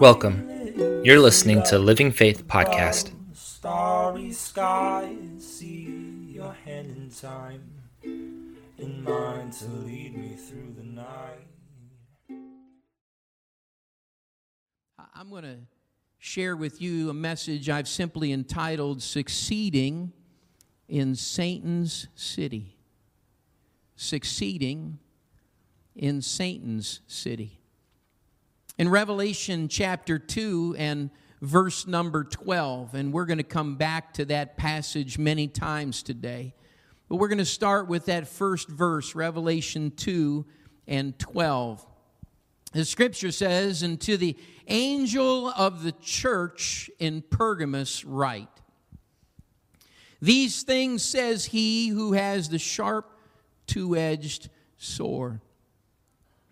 Welcome. You're listening to Living Faith Podcast. Starry skies, see your hand in time, in mine to lead me through the night. I'm going to share with you a message I've simply entitled Succeeding in Satan's City. Succeeding in Satan's City. In Revelation chapter 2 and verse number 12, and we're going to come back to that passage many times today. But we're going to start with that first verse, Revelation 2 and 12. The scripture says, And to the angel of the church in Pergamus, write, These things says he who has the sharp, two edged sword.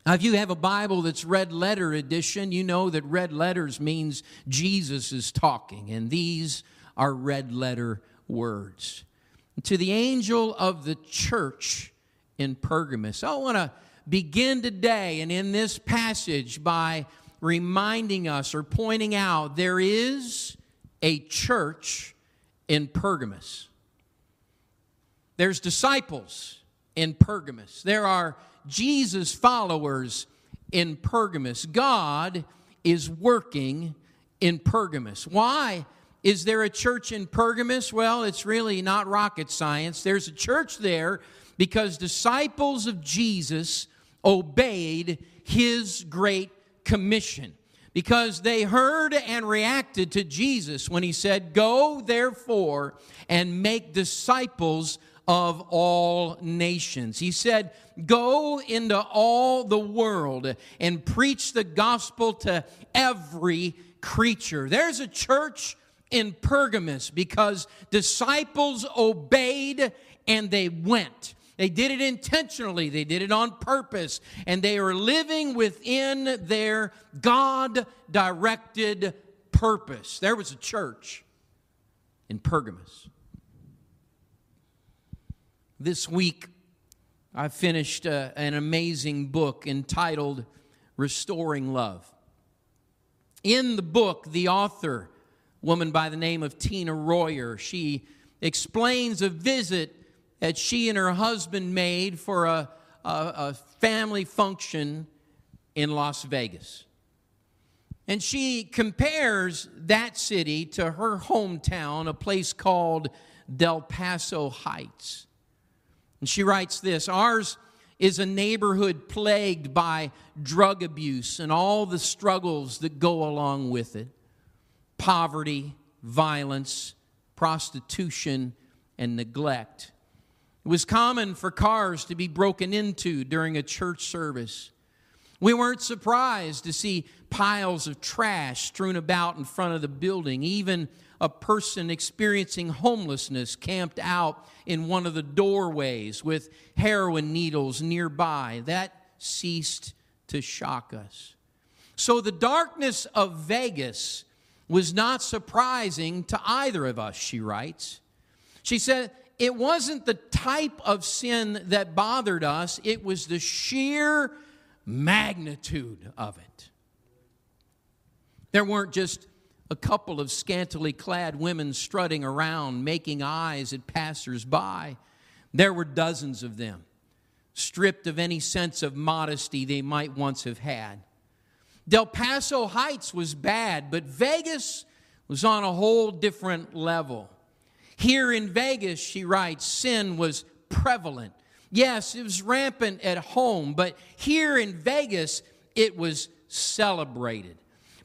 Now, if you have a Bible that's red letter edition, you know that red letters means Jesus is talking, and these are red letter words. To the angel of the church in Pergamus, I want to begin today and in this passage by reminding us or pointing out there is a church in Pergamus. There's disciples in Pergamus. There are Jesus followers in Pergamus. God is working in Pergamus. Why is there a church in Pergamus? Well, it's really not rocket science. There's a church there because disciples of Jesus obeyed his great commission. Because they heard and reacted to Jesus when he said, Go therefore and make disciples of all nations. He said, Go into all the world and preach the gospel to every creature. There's a church in Pergamus because disciples obeyed and they went. They did it intentionally, they did it on purpose, and they are living within their God directed purpose. There was a church in Pergamus. This week, I finished uh, an amazing book entitled Restoring Love. In the book, the author, woman by the name of Tina Royer, she explains a visit that she and her husband made for a, a, a family function in Las Vegas. And she compares that city to her hometown, a place called Del Paso Heights. And she writes this Ours is a neighborhood plagued by drug abuse and all the struggles that go along with it poverty, violence, prostitution, and neglect. It was common for cars to be broken into during a church service. We weren't surprised to see piles of trash strewn about in front of the building, even a person experiencing homelessness camped out in one of the doorways with heroin needles nearby. That ceased to shock us. So the darkness of Vegas was not surprising to either of us, she writes. She said, it wasn't the type of sin that bothered us, it was the sheer magnitude of it. There weren't just a couple of scantily clad women strutting around, making eyes at passersby. There were dozens of them, stripped of any sense of modesty they might once have had. Del Paso Heights was bad, but Vegas was on a whole different level. Here in Vegas, she writes, sin was prevalent. Yes, it was rampant at home, but here in Vegas, it was celebrated.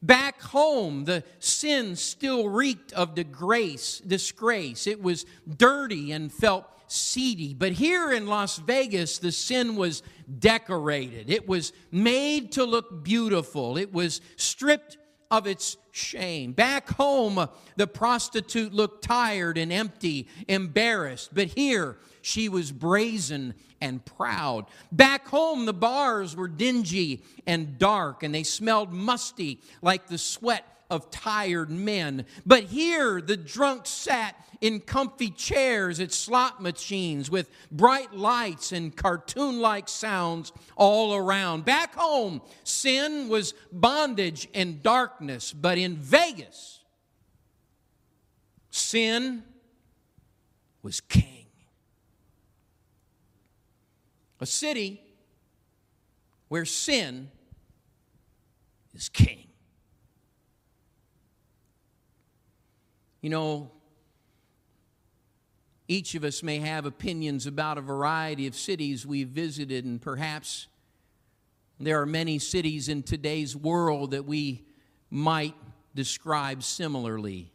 Back home, the sin still reeked of disgrace, disgrace. It was dirty and felt seedy. But here in Las Vegas, the sin was decorated. It was made to look beautiful. It was stripped of its shame. Back home, the prostitute looked tired and empty, embarrassed. But here, she was brazen and proud. Back home, the bars were dingy and dark, and they smelled musty like the sweat of tired men. But here the drunk sat in comfy chairs at slot machines with bright lights and cartoon like sounds all around. Back home, sin was bondage and darkness, but in Vegas, sin was king. A city where sin is king. You know, each of us may have opinions about a variety of cities we've visited, and perhaps there are many cities in today's world that we might describe similarly.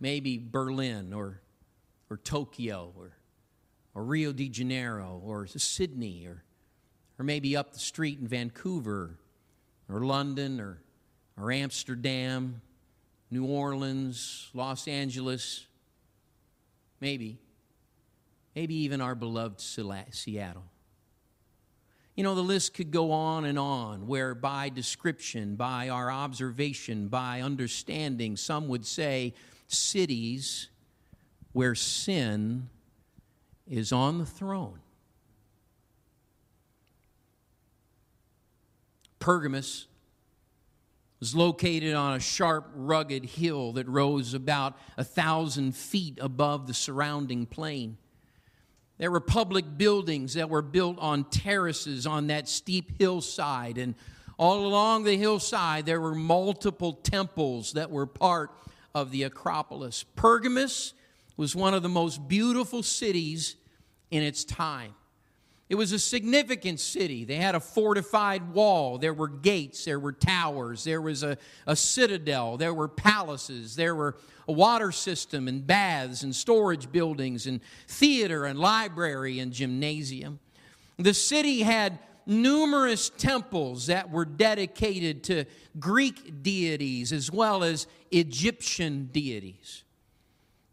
Maybe Berlin or, or Tokyo or, or Rio de Janeiro or Sydney or, or maybe up the street in Vancouver or London or, or Amsterdam, New Orleans, Los Angeles Maybe. Maybe even our beloved Seattle. You know, the list could go on and on, where by description, by our observation, by understanding, some would say cities where sin is on the throne. Pergamus was located on a sharp, rugged hill that rose about a thousand feet above the surrounding plain. There were public buildings that were built on terraces on that steep hillside, and all along the hillside there were multiple temples that were part of the Acropolis. Pergamus was one of the most beautiful cities in its time. It was a significant city. They had a fortified wall. There were gates. There were towers. There was a, a citadel. There were palaces. There were a water system and baths and storage buildings and theater and library and gymnasium. The city had numerous temples that were dedicated to Greek deities as well as Egyptian deities.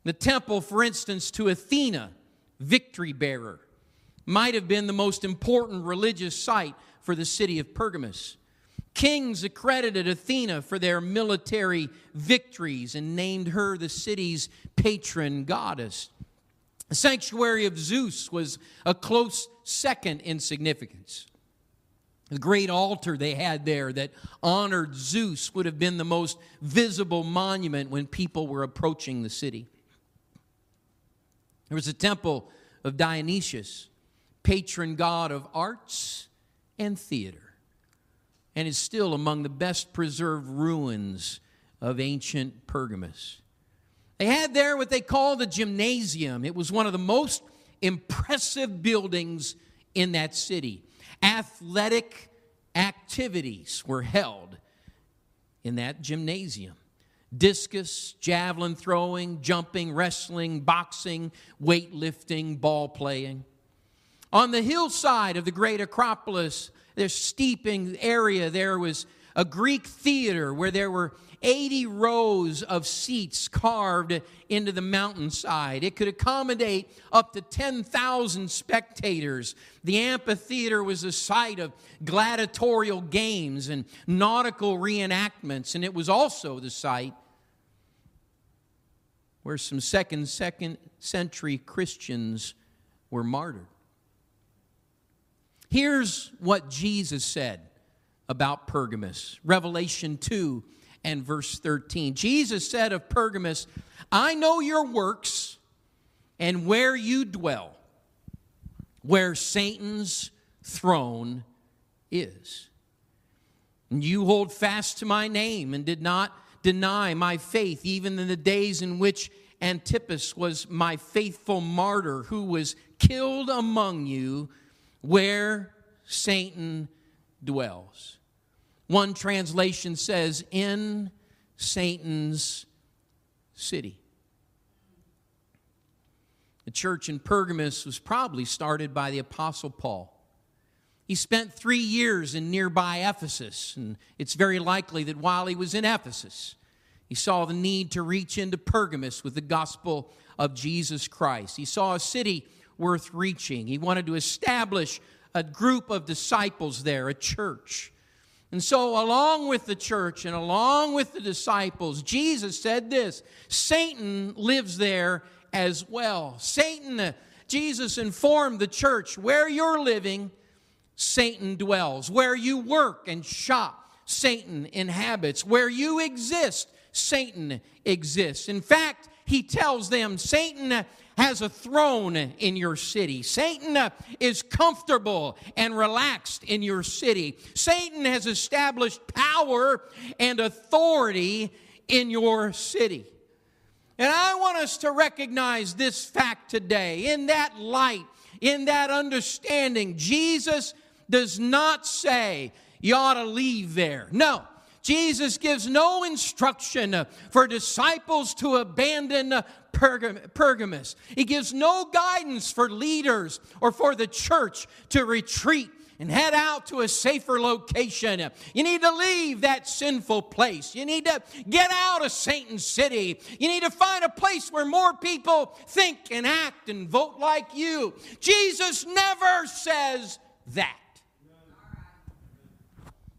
The temple, for instance, to Athena, victory bearer might have been the most important religious site for the city of Pergamus. Kings accredited Athena for their military victories and named her the city's patron goddess. The sanctuary of Zeus was a close second in significance. The great altar they had there that honored Zeus would have been the most visible monument when people were approaching the city. There was a temple of Dionysius, patron god of arts and theater, and is still among the best preserved ruins of ancient Pergamus. They had there what they called a gymnasium. It was one of the most impressive buildings in that city. Athletic activities were held in that gymnasium discus, javelin throwing, jumping, wrestling, boxing, weightlifting, ball playing. On the hillside of the great Acropolis, there's steeping area, there was a Greek theater where there were 80 rows of seats carved into the mountainside. It could accommodate up to 10,000 spectators. The amphitheater was a site of gladiatorial games and nautical reenactments, and it was also the site where some second, second century Christians were martyred. Here's what Jesus said about Pergamus Revelation 2 and verse 13. Jesus said of Pergamus, I know your works and where you dwell, where Satan's throne is. And you hold fast to my name and did not deny my faith, even in the days in which Antipas was my faithful martyr, who was killed among you where Satan dwells. One translation says, in Satan's city. The church in Pergamus was probably started by the Apostle Paul. He spent three years in nearby Ephesus, and it's very likely that while he was in Ephesus, he saw the need to reach into Pergamus with the gospel of Jesus Christ. He saw a city worth reaching. He wanted to establish a group of disciples there, a church. And so, along with the church and along with the disciples, Jesus said this Satan lives there as well. Satan, Jesus informed the church where you're living, Satan dwells. Where you work and shop, Satan inhabits. Where you exist, Satan exists. In fact, he tells them Satan has a throne in your city. Satan is comfortable and relaxed in your city. Satan has established power and authority in your city. And I want us to recognize this fact today. In that light, in that understanding, Jesus does not say you ought to leave there. No. Jesus gives no instruction for disciples to abandon Pergamos. He gives no guidance for leaders or for the church to retreat and head out to a safer location. You need to leave that sinful place. You need to get out of Satan's city. You need to find a place where more people think and act and vote like you. Jesus never says that.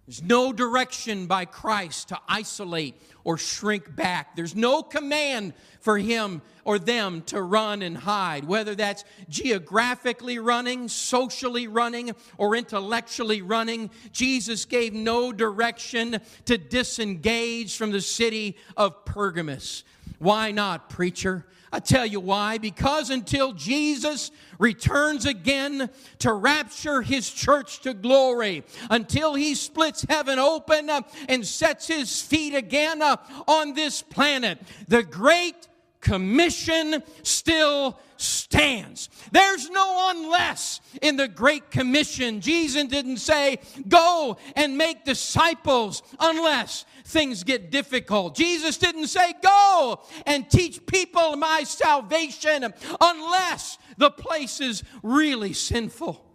There's no direction by Christ to isolate or shrink back. There's no command for him or them to run and hide, whether that's geographically running, socially running, or intellectually running. Jesus gave no direction to disengage from the city of Pergamus. Why not, preacher? I tell you why. Because until Jesus returns again to rapture his church to glory, until he splits heaven open uh, and sets his feet again uh, on this planet, the great commission still stands. There's no unless in the Great Commission. Jesus didn't say, go and make disciples unless things get difficult. Jesus didn't say, go and teach people my salvation unless the place is really sinful.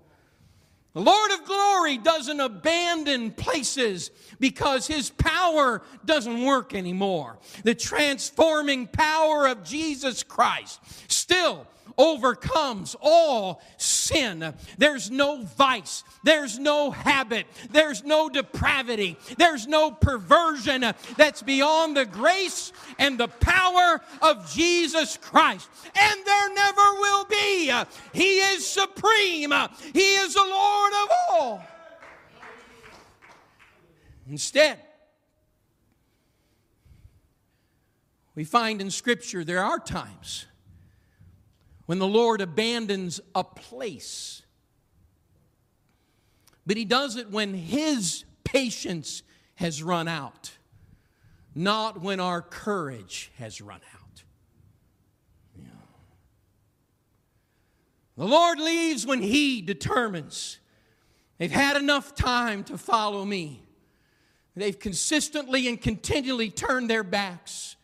The Lord of glory doesn't abandon places because his power doesn't work anymore. The transforming power of Jesus Christ still overcomes all sin. There's no vice, there's no habit, there's no depravity, there's no perversion that's beyond the grace and the power of Jesus Christ. And there never will be. He is supreme, He is the Lord of all. Instead, we find in Scripture there are times when the Lord abandons a place. But He does it when His patience has run out, not when our courage has run out. Yeah. The Lord leaves when He determines they've had enough time to follow me. They've consistently and continually turned their backs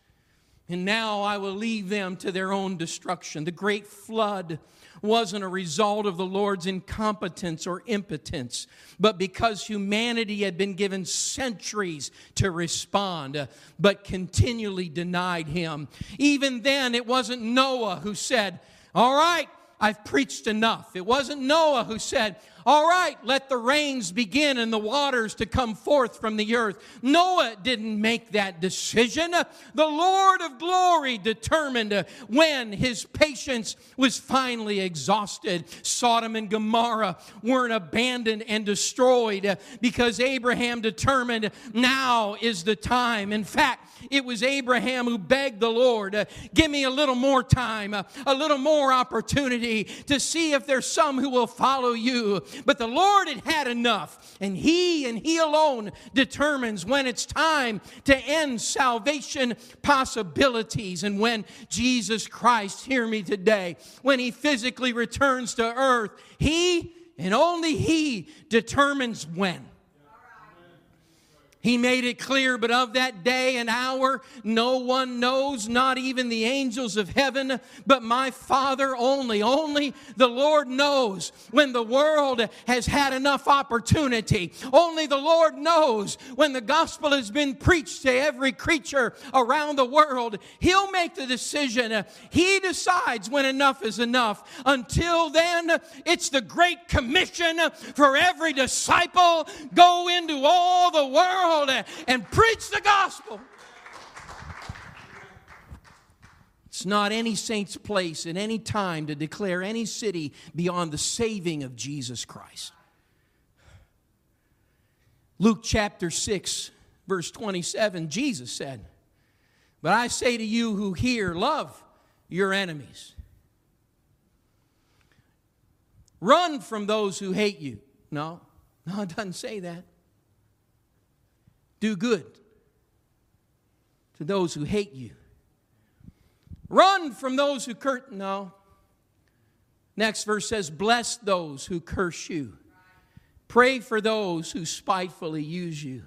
and now I will leave them to their own destruction. The great flood wasn't a result of the Lord's incompetence or impotence, but because humanity had been given centuries to respond, uh, but continually denied him. Even then, it wasn't Noah who said, All right, I've preached enough. It wasn't Noah who said, all right, let the rains begin and the waters to come forth from the earth. Noah didn't make that decision. The Lord of glory determined when his patience was finally exhausted. Sodom and Gomorrah weren't abandoned and destroyed because Abraham determined now is the time. In fact, it was Abraham who begged the Lord, give me a little more time, a little more opportunity to see if there's some who will follow you. But the Lord had had enough, and He and He alone determines when it's time to end salvation possibilities. And when Jesus Christ, hear me today, when He physically returns to earth, He and only He determines when. He made it clear, but of that day and hour, no one knows, not even the angels of heaven, but my Father only. Only the Lord knows when the world has had enough opportunity. Only the Lord knows when the gospel has been preached to every creature around the world. He'll make the decision. He decides when enough is enough. Until then, it's the great commission for every disciple go into all the world world and preach the gospel. It's not any saint's place at any time to declare any city beyond the saving of Jesus Christ. Luke chapter 6, verse 27, Jesus said, But I say to you who hear, love your enemies. Run from those who hate you. No, no, it doesn't say that do good to those who hate you. Run from those who curse. No. Next verse says, Bless those who curse you. Pray for those who spitefully use you.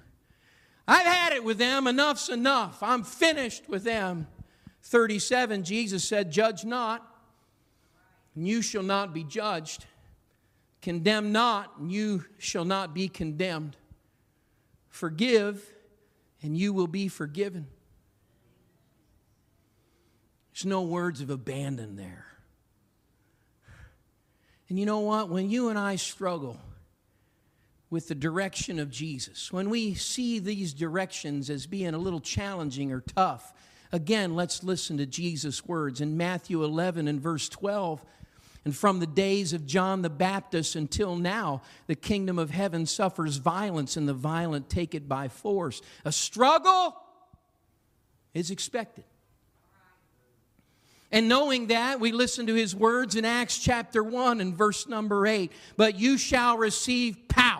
I've had it with them. Enough's enough. I'm finished with them. 37, Jesus said, Judge not, and you shall not be judged. Condemn not, and you shall not be condemned. Forgive, and you will be forgiven. There's no words of abandon there. And you know what? When you and I struggle with the direction of Jesus, when we see these directions as being a little challenging or tough, again, let's listen to Jesus' words. In Matthew 11 and verse 12, and from the days of John the Baptist until now, the kingdom of heaven suffers violence, and the violent take it by force. A struggle is expected. And knowing that, we listen to his words in Acts chapter 1 and verse number 8. But you shall receive power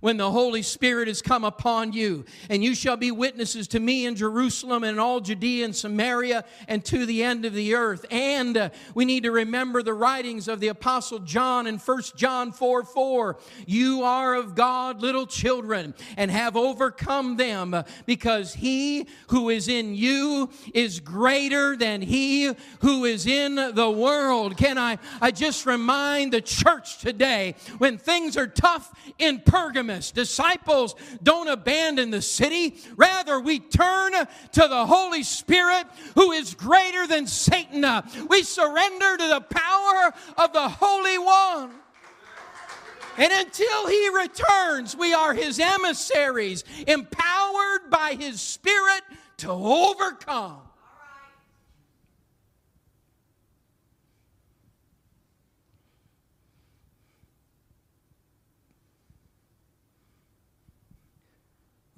when the Holy Spirit has come upon you. And you shall be witnesses to me in Jerusalem and all Judea and Samaria and to the end of the earth. And uh, we need to remember the writings of the Apostle John in 1 John 4 4. You are of God, little children, and have overcome them, because he who is in you is greater than he who is in the world. Can I, I just remind the church today when things are tough in Pergamum? Disciples don't abandon the city. Rather, we turn to the Holy Spirit who is greater than Satan. We surrender to the power of the Holy One. And until he returns, we are his emissaries, empowered by his Spirit to overcome.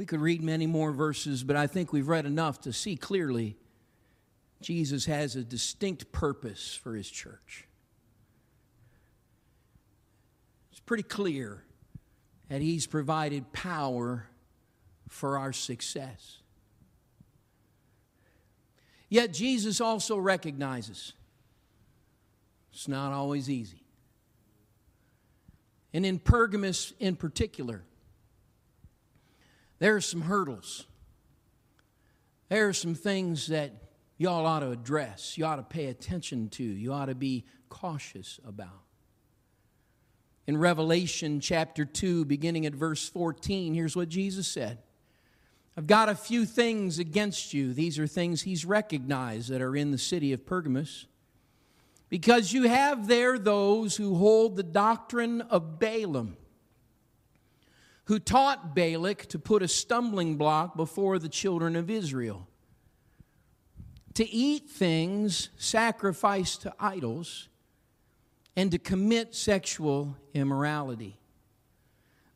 We could read many more verses, but I think we've read enough to see clearly Jesus has a distinct purpose for his church. It's pretty clear that he's provided power for our success. Yet Jesus also recognizes it's not always easy. And in Pergamus in particular, there are some hurdles. There are some things that y'all ought to address, you ought to pay attention to, you ought to be cautious about. In Revelation chapter 2, beginning at verse 14, here's what Jesus said I've got a few things against you. These are things he's recognized that are in the city of Pergamus. Because you have there those who hold the doctrine of Balaam who taught Balak to put a stumbling block before the children of Israel, to eat things sacrificed to idols, and to commit sexual immorality.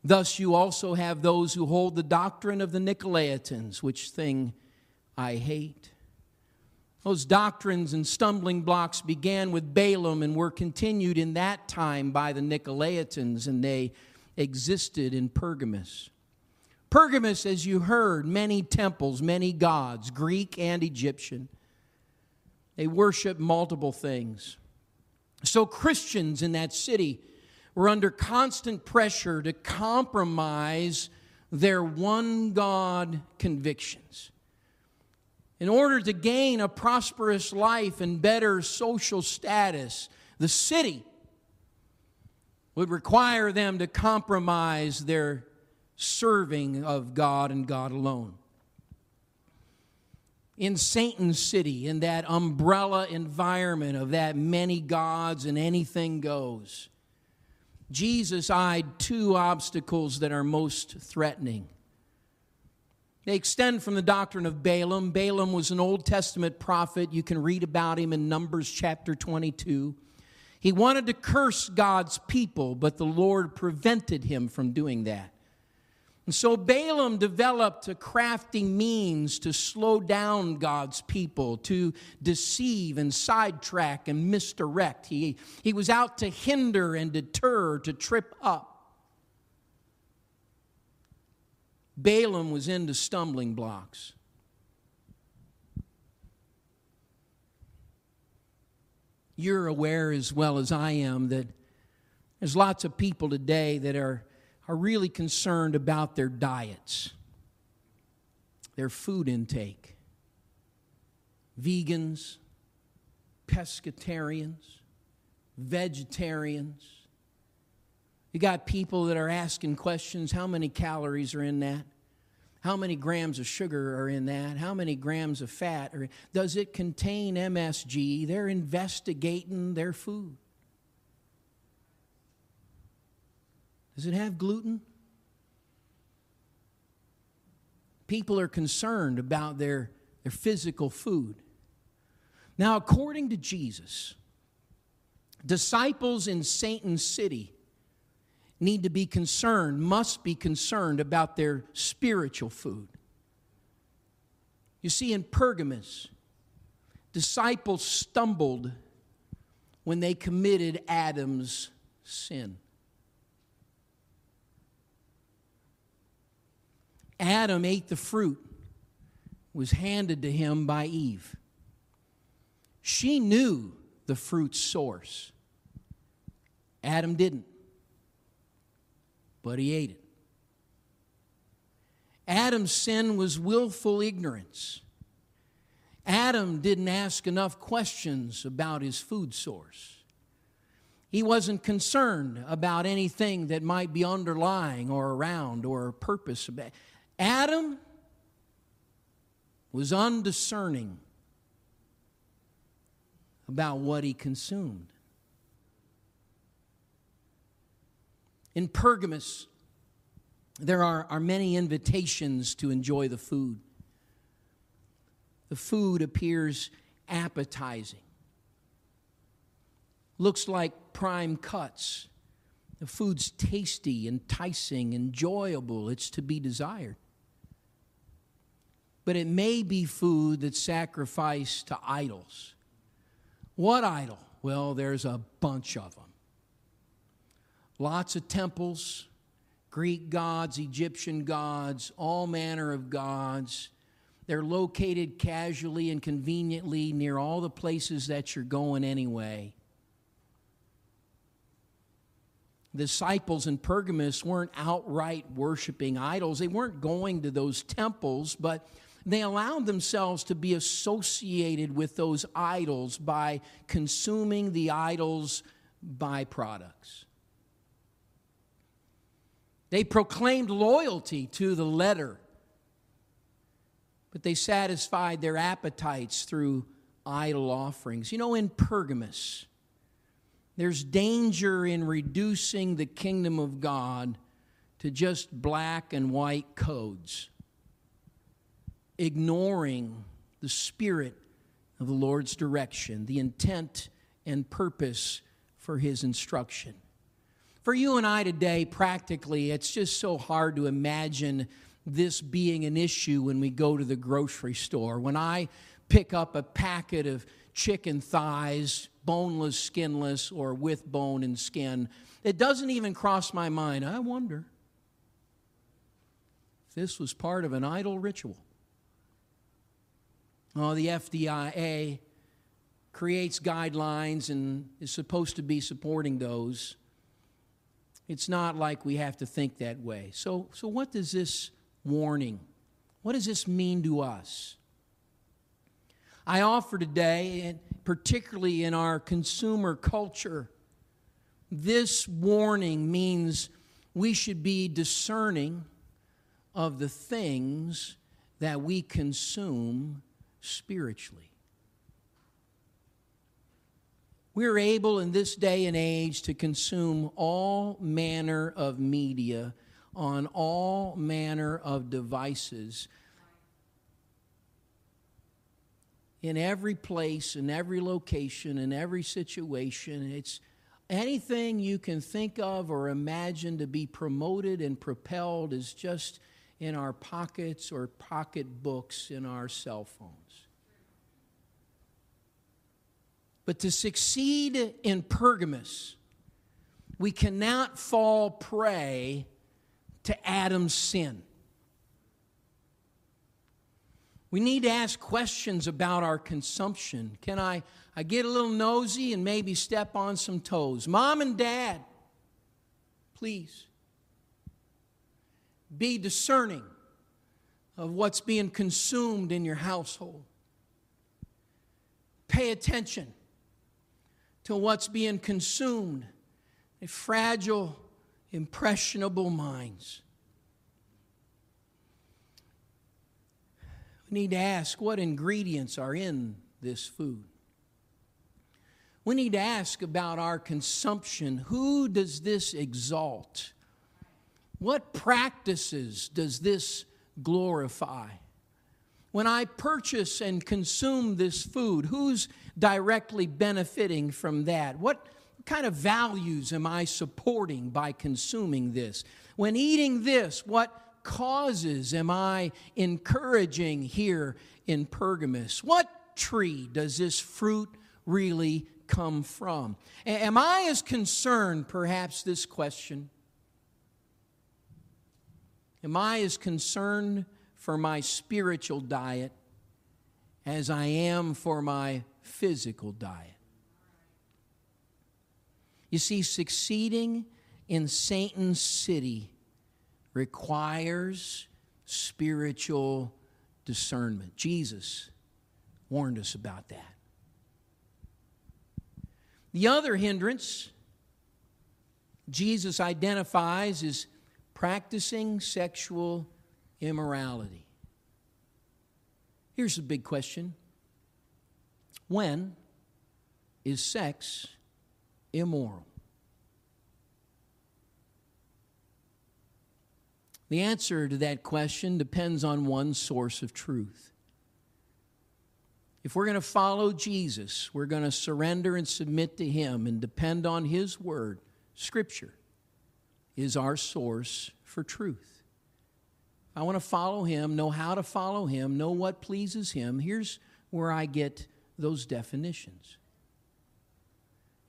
Thus, you also have those who hold the doctrine of the Nicolaitans, which thing I hate. Those doctrines and stumbling blocks began with Balaam and were continued in that time by the Nicolaitans, and they existed in Pergamus. Pergamus, as you heard, many temples, many gods, Greek and Egyptian. They worship multiple things. So Christians in that city were under constant pressure to compromise their one God convictions. In order to gain a prosperous life and better social status, the city would require them to compromise their serving of God and God alone. In Satan's city, in that umbrella environment of that many gods and anything goes, Jesus eyed two obstacles that are most threatening. They extend from the doctrine of Balaam. Balaam was an Old Testament prophet. You can read about him in Numbers chapter 22. He wanted to curse God's people, but the Lord prevented him from doing that. And so Balaam developed a crafty means to slow down God's people, to deceive and sidetrack and misdirect. He, he was out to hinder and deter, to trip up. Balaam was into stumbling blocks. You're aware as well as I am that there's lots of people today that are are really concerned about their diets, their food intake. Vegans, pescatarians, vegetarians. You got people that are asking questions how many calories are in that? How many grams of sugar are in that? How many grams of fat? Are, does it contain MSG? They're investigating their food. Does it have gluten? People are concerned about their, their physical food. Now, according to Jesus, disciples in Satan's city need to be concerned, must be concerned about their spiritual food. You see, in Pergamus, disciples stumbled when they committed Adam's sin. Adam ate the fruit was handed to him by Eve. She knew the fruit's source. Adam didn't, but he ate it. Adam's sin was willful ignorance. Adam didn't ask enough questions about his food source. He wasn't concerned about anything that might be underlying or around or a purpose. Adam was undiscerning about what he consumed. In Pergamus, there are, are many invitations to enjoy the food. The food appears appetizing, looks like prime cuts. The food's tasty, enticing, enjoyable. It's to be desired but it may be food that's sacrificed to idols. What idol? Well, there's a bunch of them. Lots of temples, Greek gods, Egyptian gods, all manner of gods. They're located casually and conveniently near all the places that you're going anyway. The disciples in Pergamus weren't outright worshiping idols. They weren't going to those temples, but they allowed themselves to be associated with those idols by consuming the idols' byproducts. They proclaimed loyalty to the letter, but they satisfied their appetites through idol offerings. You know, in Pergamus, there's danger in reducing the kingdom of God to just black and white codes ignoring the spirit of the Lord's direction, the intent and purpose for his instruction. For you and I today, practically, it's just so hard to imagine this being an issue when we go to the grocery store. When I pick up a packet of chicken thighs, boneless, skinless, or with bone and skin, it doesn't even cross my mind. I wonder if this was part of an idol ritual. Oh, the FDIA creates guidelines and is supposed to be supporting those. It's not like we have to think that way. So, so what does this warning, what does this mean to us? I offer today, and particularly in our consumer culture, this warning means we should be discerning of the things that we consume spiritually. We're able in this day and age to consume all manner of media on all manner of devices in every place, in every location, in every situation. It's anything you can think of or imagine to be promoted and propelled is just in our pockets or pocketbooks in our cell phones. But to succeed in Pergamos, we cannot fall prey to Adam's sin. We need to ask questions about our consumption. Can I, I get a little nosy and maybe step on some toes? Mom and dad, please be discerning of what's being consumed in your household. Pay attention to what's being consumed fragile, impressionable minds. We need to ask what ingredients are in this food. We need to ask about our consumption. Who does this exalt? What practices does this glorify? When I purchase and consume this food, who's directly benefiting from that? What kind of values am I supporting by consuming this? When eating this, what causes am I encouraging here in Pergamus? What tree does this fruit really come from? Am I as concerned, perhaps, this question? Am I as concerned for my spiritual diet as I am for my physical diet. You see, succeeding in Satan's city requires spiritual discernment. Jesus warned us about that. The other hindrance Jesus identifies is practicing sexual immorality. Here's the big question When is sex immoral? The answer to that question depends on one source of truth. If we're going to follow Jesus, we're going to surrender and submit to Him and depend on His Word. Scripture is our source for truth. I want to follow him, know how to follow him, know what pleases him. Here's where I get those definitions.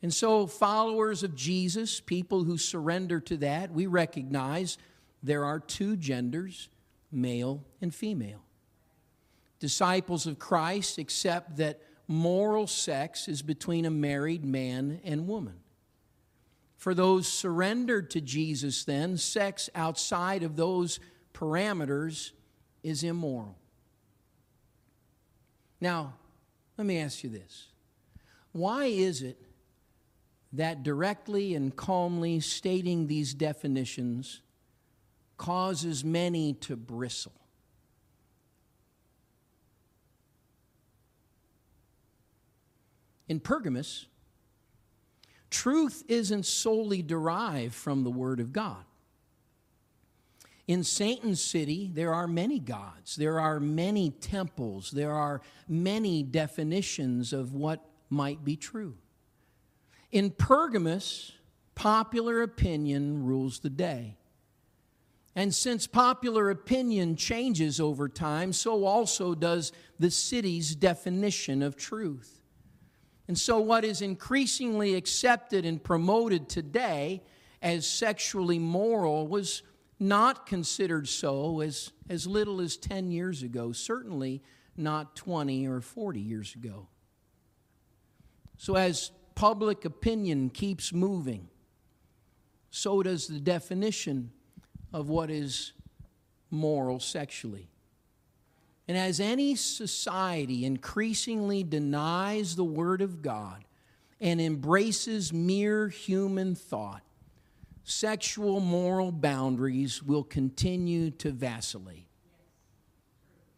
And so, followers of Jesus, people who surrender to that, we recognize there are two genders, male and female. Disciples of Christ accept that moral sex is between a married man and woman. For those surrendered to Jesus, then, sex outside of those parameters is immoral. Now, let me ask you this. Why is it that directly and calmly stating these definitions causes many to bristle? In Pergamos, truth isn't solely derived from the Word of God. In Satan's city, there are many gods, there are many temples, there are many definitions of what might be true. In Pergamos, popular opinion rules the day. And since popular opinion changes over time, so also does the city's definition of truth. And so, what is increasingly accepted and promoted today as sexually moral was not considered so as, as little as 10 years ago, certainly not 20 or 40 years ago. So, as public opinion keeps moving, so does the definition of what is moral sexually. And as any society increasingly denies the Word of God and embraces mere human thought, sexual moral boundaries will continue to vacillate.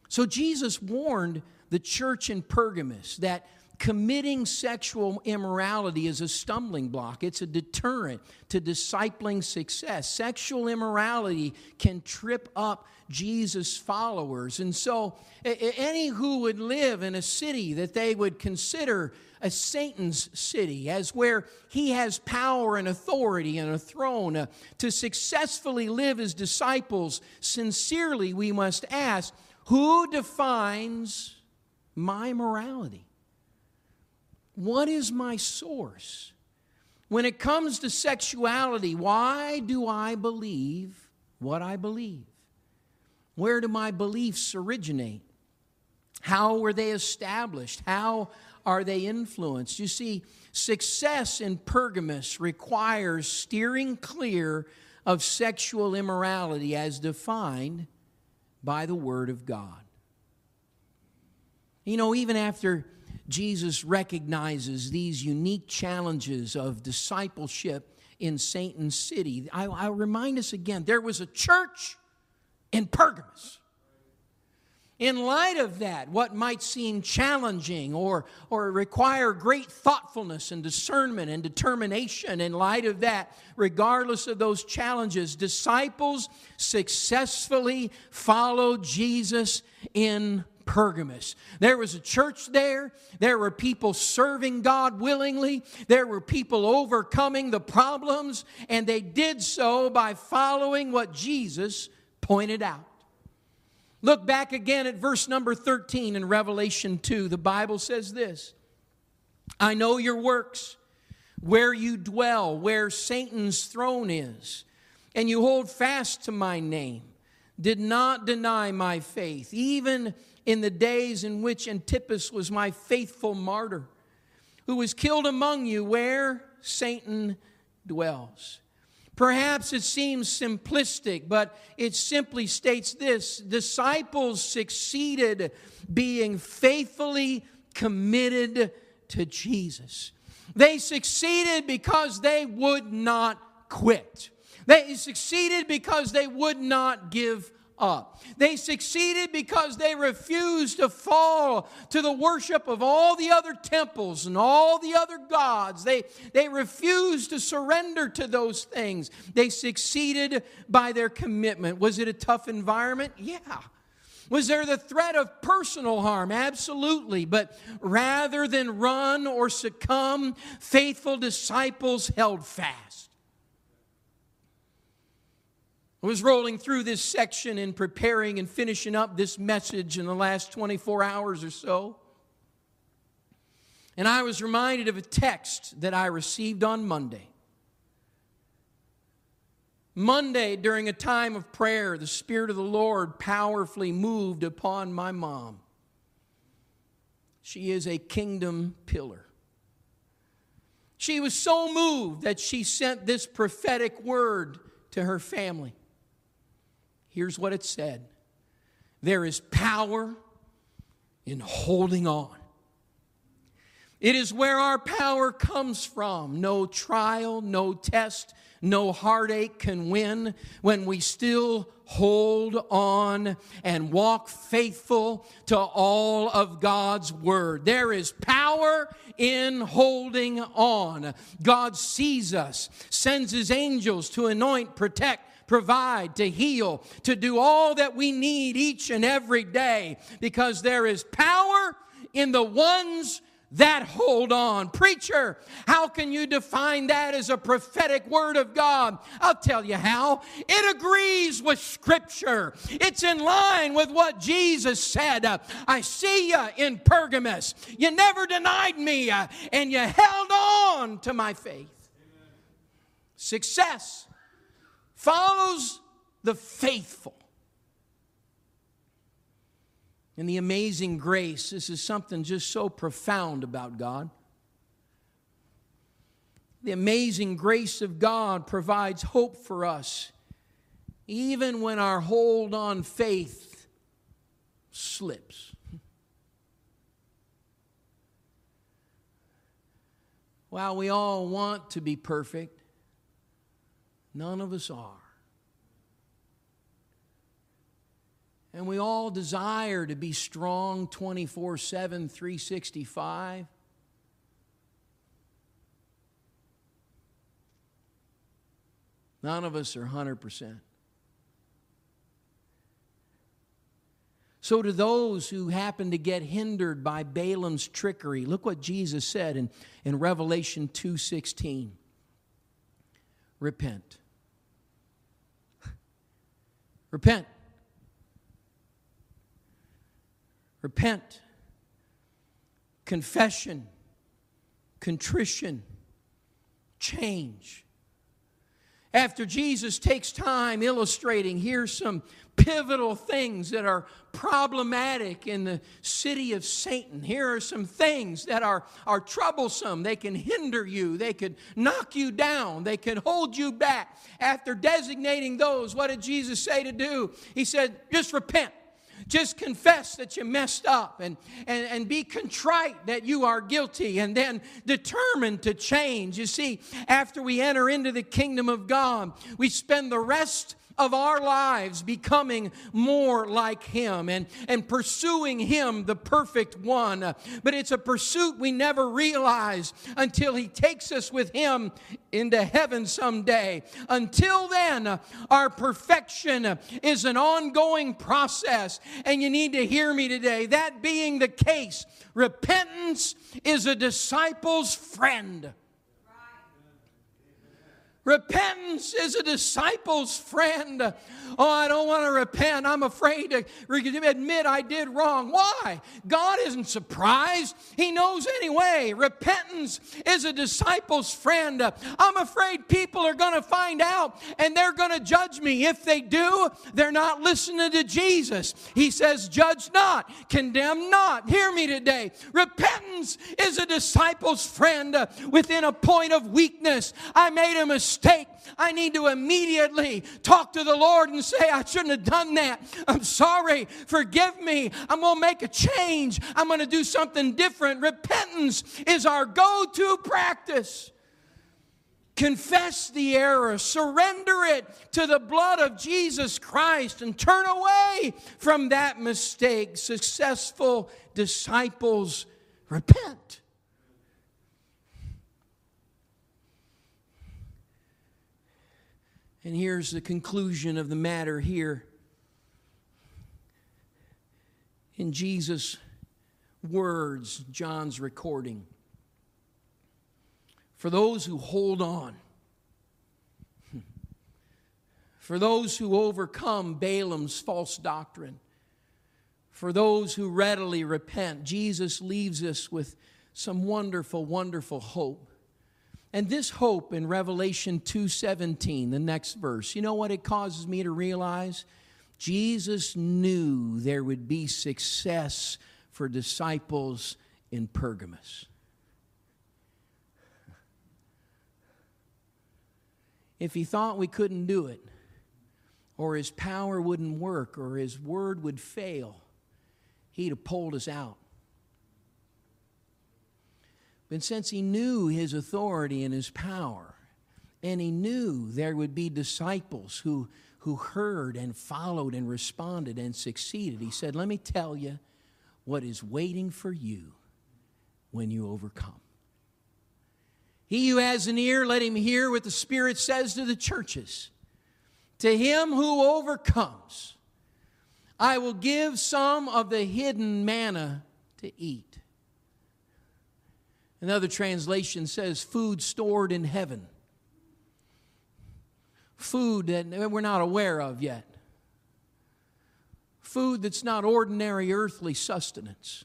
So Jesus warned the church in Pergamus that committing sexual immorality is a stumbling block, it's a deterrent to discipling success. Sexual immorality can trip up Jesus' followers. And so, any who would live in a city that they would consider a Satan's city, as where he has power and authority and a throne uh, to successfully live as disciples, sincerely we must ask who defines my morality? What is my source? When it comes to sexuality, why do I believe what I believe? Where do my beliefs originate? How were they established? How are they influenced? You see, success in Pergamos requires steering clear of sexual immorality as defined by the Word of God. You know, even after Jesus recognizes these unique challenges of discipleship in Satan's city. I, I remind us again there was a church in Pergamos. In light of that, what might seem challenging or, or require great thoughtfulness and discernment and determination, in light of that, regardless of those challenges, disciples successfully followed Jesus in Pergamos. There was a church there. There were people serving God willingly. There were people overcoming the problems, and they did so by following what Jesus pointed out. Look back again at verse number 13 in Revelation 2. The Bible says this I know your works, where you dwell, where Satan's throne is, and you hold fast to my name, did not deny my faith, even in the days in which Antipas was my faithful martyr, who was killed among you where Satan dwells. Perhaps it seems simplistic, but it simply states this disciples succeeded being faithfully committed to Jesus. They succeeded because they would not quit. They succeeded because they would not give up. They succeeded because they refused to fall to the worship of all the other temples and all the other gods. They, they refused to surrender to those things. They succeeded by their commitment. Was it a tough environment? Yeah. Was there the threat of personal harm? Absolutely. But rather than run or succumb, faithful disciples held fast. I was rolling through this section and preparing and finishing up this message in the last 24 hours or so. And I was reminded of a text that I received on Monday. Monday, during a time of prayer, the Spirit of the Lord powerfully moved upon my mom. She is a kingdom pillar. She was so moved that she sent this prophetic word to her family. Here's what it said There is power in holding on. It is where our power comes from. No trial, no test, no heartache can win when we still hold on and walk faithful to all of God's word. There is power in holding on. God sees us, sends his angels to anoint, protect, provide, to heal, to do all that we need each and every day because there is power in the ones that hold on. Preacher, how can you define that as a prophetic word of God? I'll tell you how. It agrees with Scripture, it's in line with what Jesus said. I see you in Pergamos. You never denied me, uh, and you held on to my faith. Success follows the faithful. And the amazing grace, this is something just so profound about God. The amazing grace of God provides hope for us, even when our hold on faith slips. While we all want to be perfect, none of us are. And we all desire to be strong 24 7, 365. None of us are 100%. So, to those who happen to get hindered by Balaam's trickery, look what Jesus said in, in Revelation 2:16. Repent. Repent. Repent. Confession. Contrition. Change. After Jesus takes time illustrating, here's some pivotal things that are problematic in the city of Satan. Here are some things that are, are troublesome. They can hinder you, they could knock you down, they can hold you back. After designating those, what did Jesus say to do? He said, just repent. Just confess that you messed up and, and, and be contrite that you are guilty and then determined to change. You see, after we enter into the kingdom of God, we spend the rest of our lives becoming more like Him and, and pursuing Him, the perfect one. But it's a pursuit we never realize until He takes us with Him into heaven someday. Until then, our perfection is an ongoing process. And you need to hear me today. That being the case, repentance is a disciple's friend. Repentance is a disciple's friend. Oh, I don't want to repent. I'm afraid to admit I did wrong. Why? God isn't surprised. He knows anyway. Repentance is a disciple's friend. I'm afraid people are going to find out and they're going to judge me. If they do, they're not listening to Jesus. He says, Judge not, condemn not. Hear me today. Repentance is a disciple's friend within a point of weakness. I made a mistake mistake, I need to immediately talk to the Lord and say, I shouldn't have done that. I'm sorry. Forgive me. I'm going to make a change. I'm going to do something different. Repentance is our go to practice. Confess the error, surrender it to the blood of Jesus Christ, and turn away from that mistake. Successful disciples repent. And here's the conclusion of the matter here. In Jesus' words, John's recording. For those who hold on, for those who overcome Balaam's false doctrine, for those who readily repent, Jesus leaves us with some wonderful, wonderful hope. And this hope in Revelation 2:17, the next verse, you know what it causes me to realize? Jesus knew there would be success for disciples in Pergamos. If he thought we couldn't do it, or his power wouldn't work, or his word would fail, he'd have pulled us out. But since he knew his authority and his power, and he knew there would be disciples who, who heard and followed and responded and succeeded, he said, Let me tell you what is waiting for you when you overcome. He who has an ear, let him hear what the Spirit says to the churches. To him who overcomes, I will give some of the hidden manna to eat. Another translation says food stored in heaven. Food that we're not aware of yet. Food that's not ordinary earthly sustenance.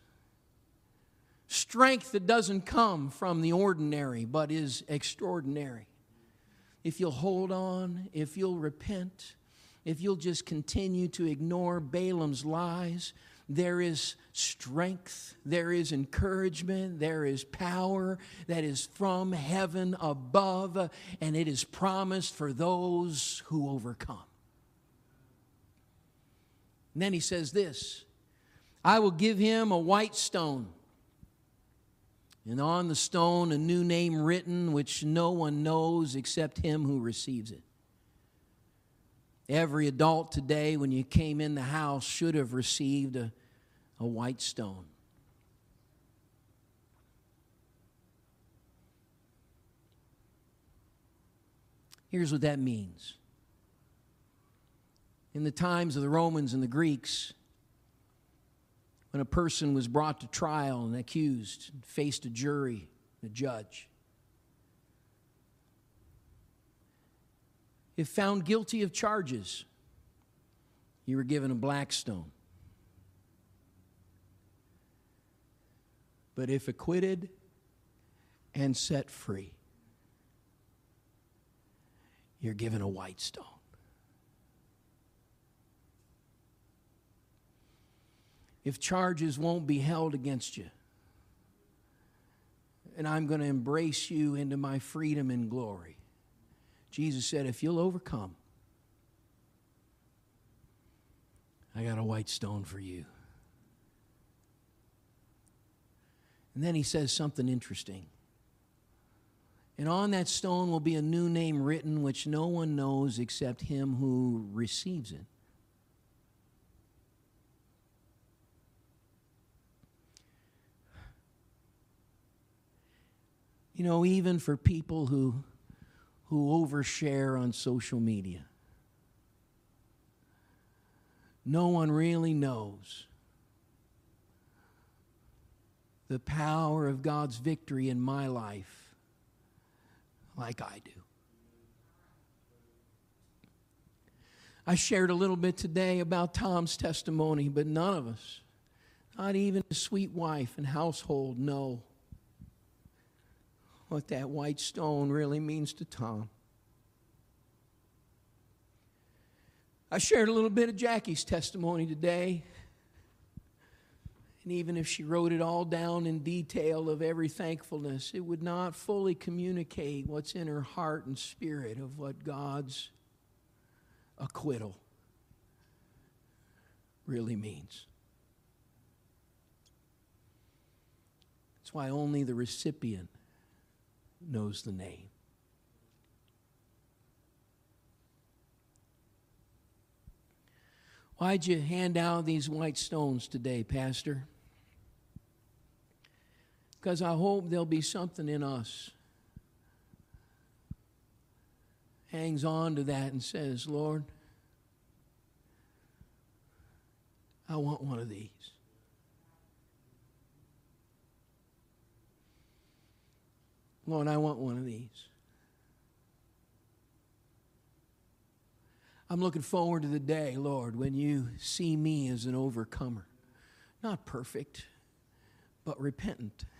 Strength that doesn't come from the ordinary but is extraordinary. If you'll hold on, if you'll repent, if you'll just continue to ignore Balaam's lies, there is strength, there is encouragement, there is power that is from heaven above, and it is promised for those who overcome. And then he says this I will give him a white stone, and on the stone a new name written, which no one knows except him who receives it. Every adult today, when you came in the house, should have received a, a white stone. Here's what that means. In the times of the Romans and the Greeks, when a person was brought to trial and accused, faced a jury, a judge, If found guilty of charges, you were given a black stone. But if acquitted and set free, you're given a white stone. If charges won't be held against you, and I'm going to embrace you into my freedom and glory Jesus said, If you'll overcome, I got a white stone for you. And then he says something interesting. And on that stone will be a new name written, which no one knows except him who receives it. You know, even for people who who overshare on social media. No one really knows the power of God's victory in my life like I do. I shared a little bit today about Tom's testimony, but none of us, not even his sweet wife and household, know what that white stone really means to Tom. I shared a little bit of Jackie's testimony today. And even if she wrote it all down in detail of every thankfulness, it would not fully communicate what's in her heart and spirit of what God's acquittal really means. That's why only the recipient knows the name. Why'd you hand out these white stones today, Pastor? Because I hope there'll be something in us. Hangs on to that and says, Lord, I want one of these. Lord, I want one of these. I'm looking forward to the day, Lord, when you see me as an overcomer. Not perfect, but repentant.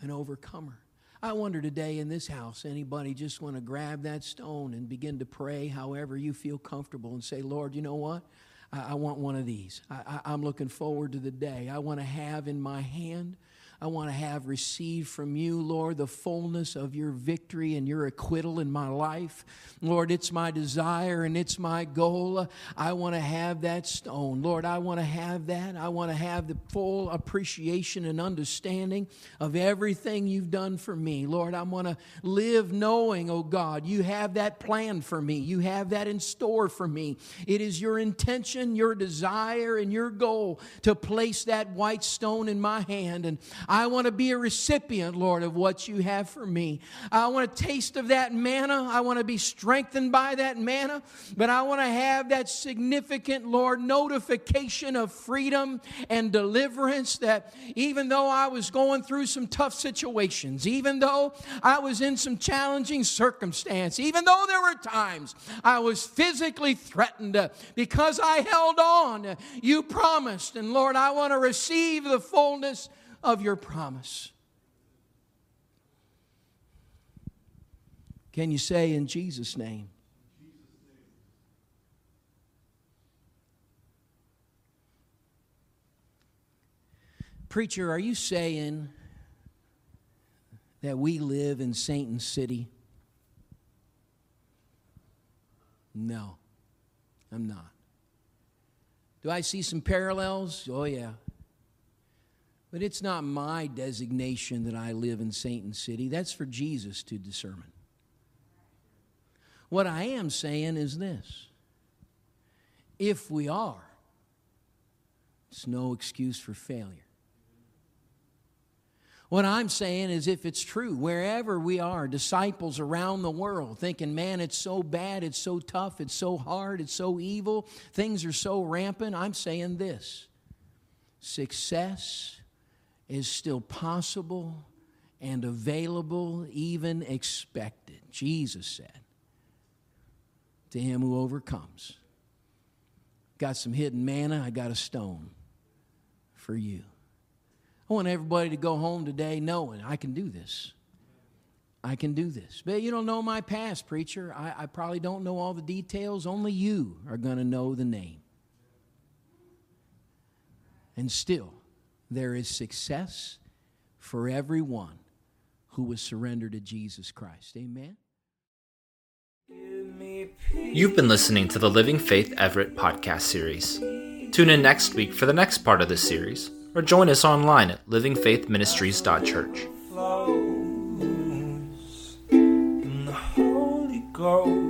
An overcomer. I wonder today in this house, anybody just want to grab that stone and begin to pray however you feel comfortable and say, Lord, you know what? I, I want one of these. I, I, I'm looking forward to the day. I want to have in my hand I want to have received from you, Lord, the fullness of your victory and your acquittal in my life. Lord, it's my desire and it's my goal. I want to have that stone. Lord, I want to have that. I want to have the full appreciation and understanding of everything you've done for me. Lord, I want to live knowing, oh God, you have that plan for me. You have that in store for me. It is your intention, your desire, and your goal to place that white stone in my hand. And I want to be a recipient, Lord, of what you have for me. I want a taste of that manna. I want to be strengthened by that manna. But I want to have that significant, Lord, notification of freedom and deliverance that even though I was going through some tough situations, even though I was in some challenging circumstance, even though there were times I was physically threatened uh, because I held on, you promised. And Lord, I want to receive the fullness of your promise. Can you say in Jesus' name? Preacher, are you saying that we live in Satan's city? No, I'm not. Do I see some parallels? Oh, yeah, but it's not my designation that I live in Satan City. That's for Jesus to discern. What I am saying is this if we are, it's no excuse for failure. What I'm saying is, if it's true, wherever we are, disciples around the world thinking, man, it's so bad, it's so tough, it's so hard, it's so evil, things are so rampant, I'm saying this success is still possible and available, even expected. Jesus said, to him who overcomes. Got some hidden manna, I got a stone for you. I want everybody to go home today knowing I can do this. I can do this. But you don't know my past, preacher. I, I probably don't know all the details. Only you are going to know the name. And still, there is success for everyone who was surrendered to Jesus Christ. Amen. You've been listening to the Living Faith Everett podcast series. Tune in next week for the next part of this series, or join us online at livingfaithministries.church. Ghost,